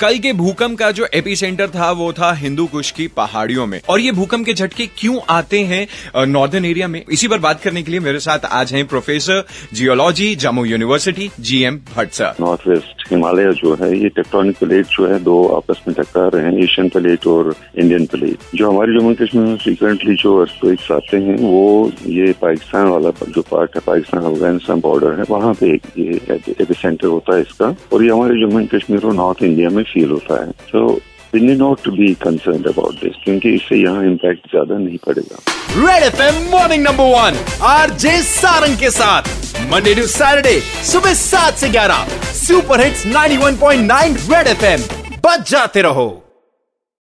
कल के भूकंप का जो एपिसेंटर था, वो था हिंदू कुश की पहाड़ियों में। और ये भूकंप के झटके क्यों आते हैं नॉर्दर्न एरिया में? इसी पर बात करने के लिए मेरे साथ आज हैं professor geology Jammu university GM Bhatt sir north west Himalaya जो है, ये टेक्टोनिक प्लेट जो है, दो आपस में टकरा रहे हैं एशियन प्लेट और इंडियन प्लेट जो हमारे जम्मू कश्मीर में फ्रिक्वेंटली जो अर्थक्वेक्स आते हैं, वो ये पाकिस्तान वाला जो पार्ट है पाकिस्तान अफ़गानिस्तान बॉर्डर है, वहाँ पे ये एपिसेंटर होता है इसका। और ये हमारे जम्मू एंड कश्मीर और नॉर्थ इंडिया में फील होता है। तो we need not to be concern about this क्योंकि इससे यहाँ इम्पैक्ट ज़्यादा नहीं पड़ेगा। Red F M morning number one R J Sarang के साथ। मंडे टू सैटरडे सुबह सात से ग्यारह। Super hits 91.9 red F M बच जाते रहो।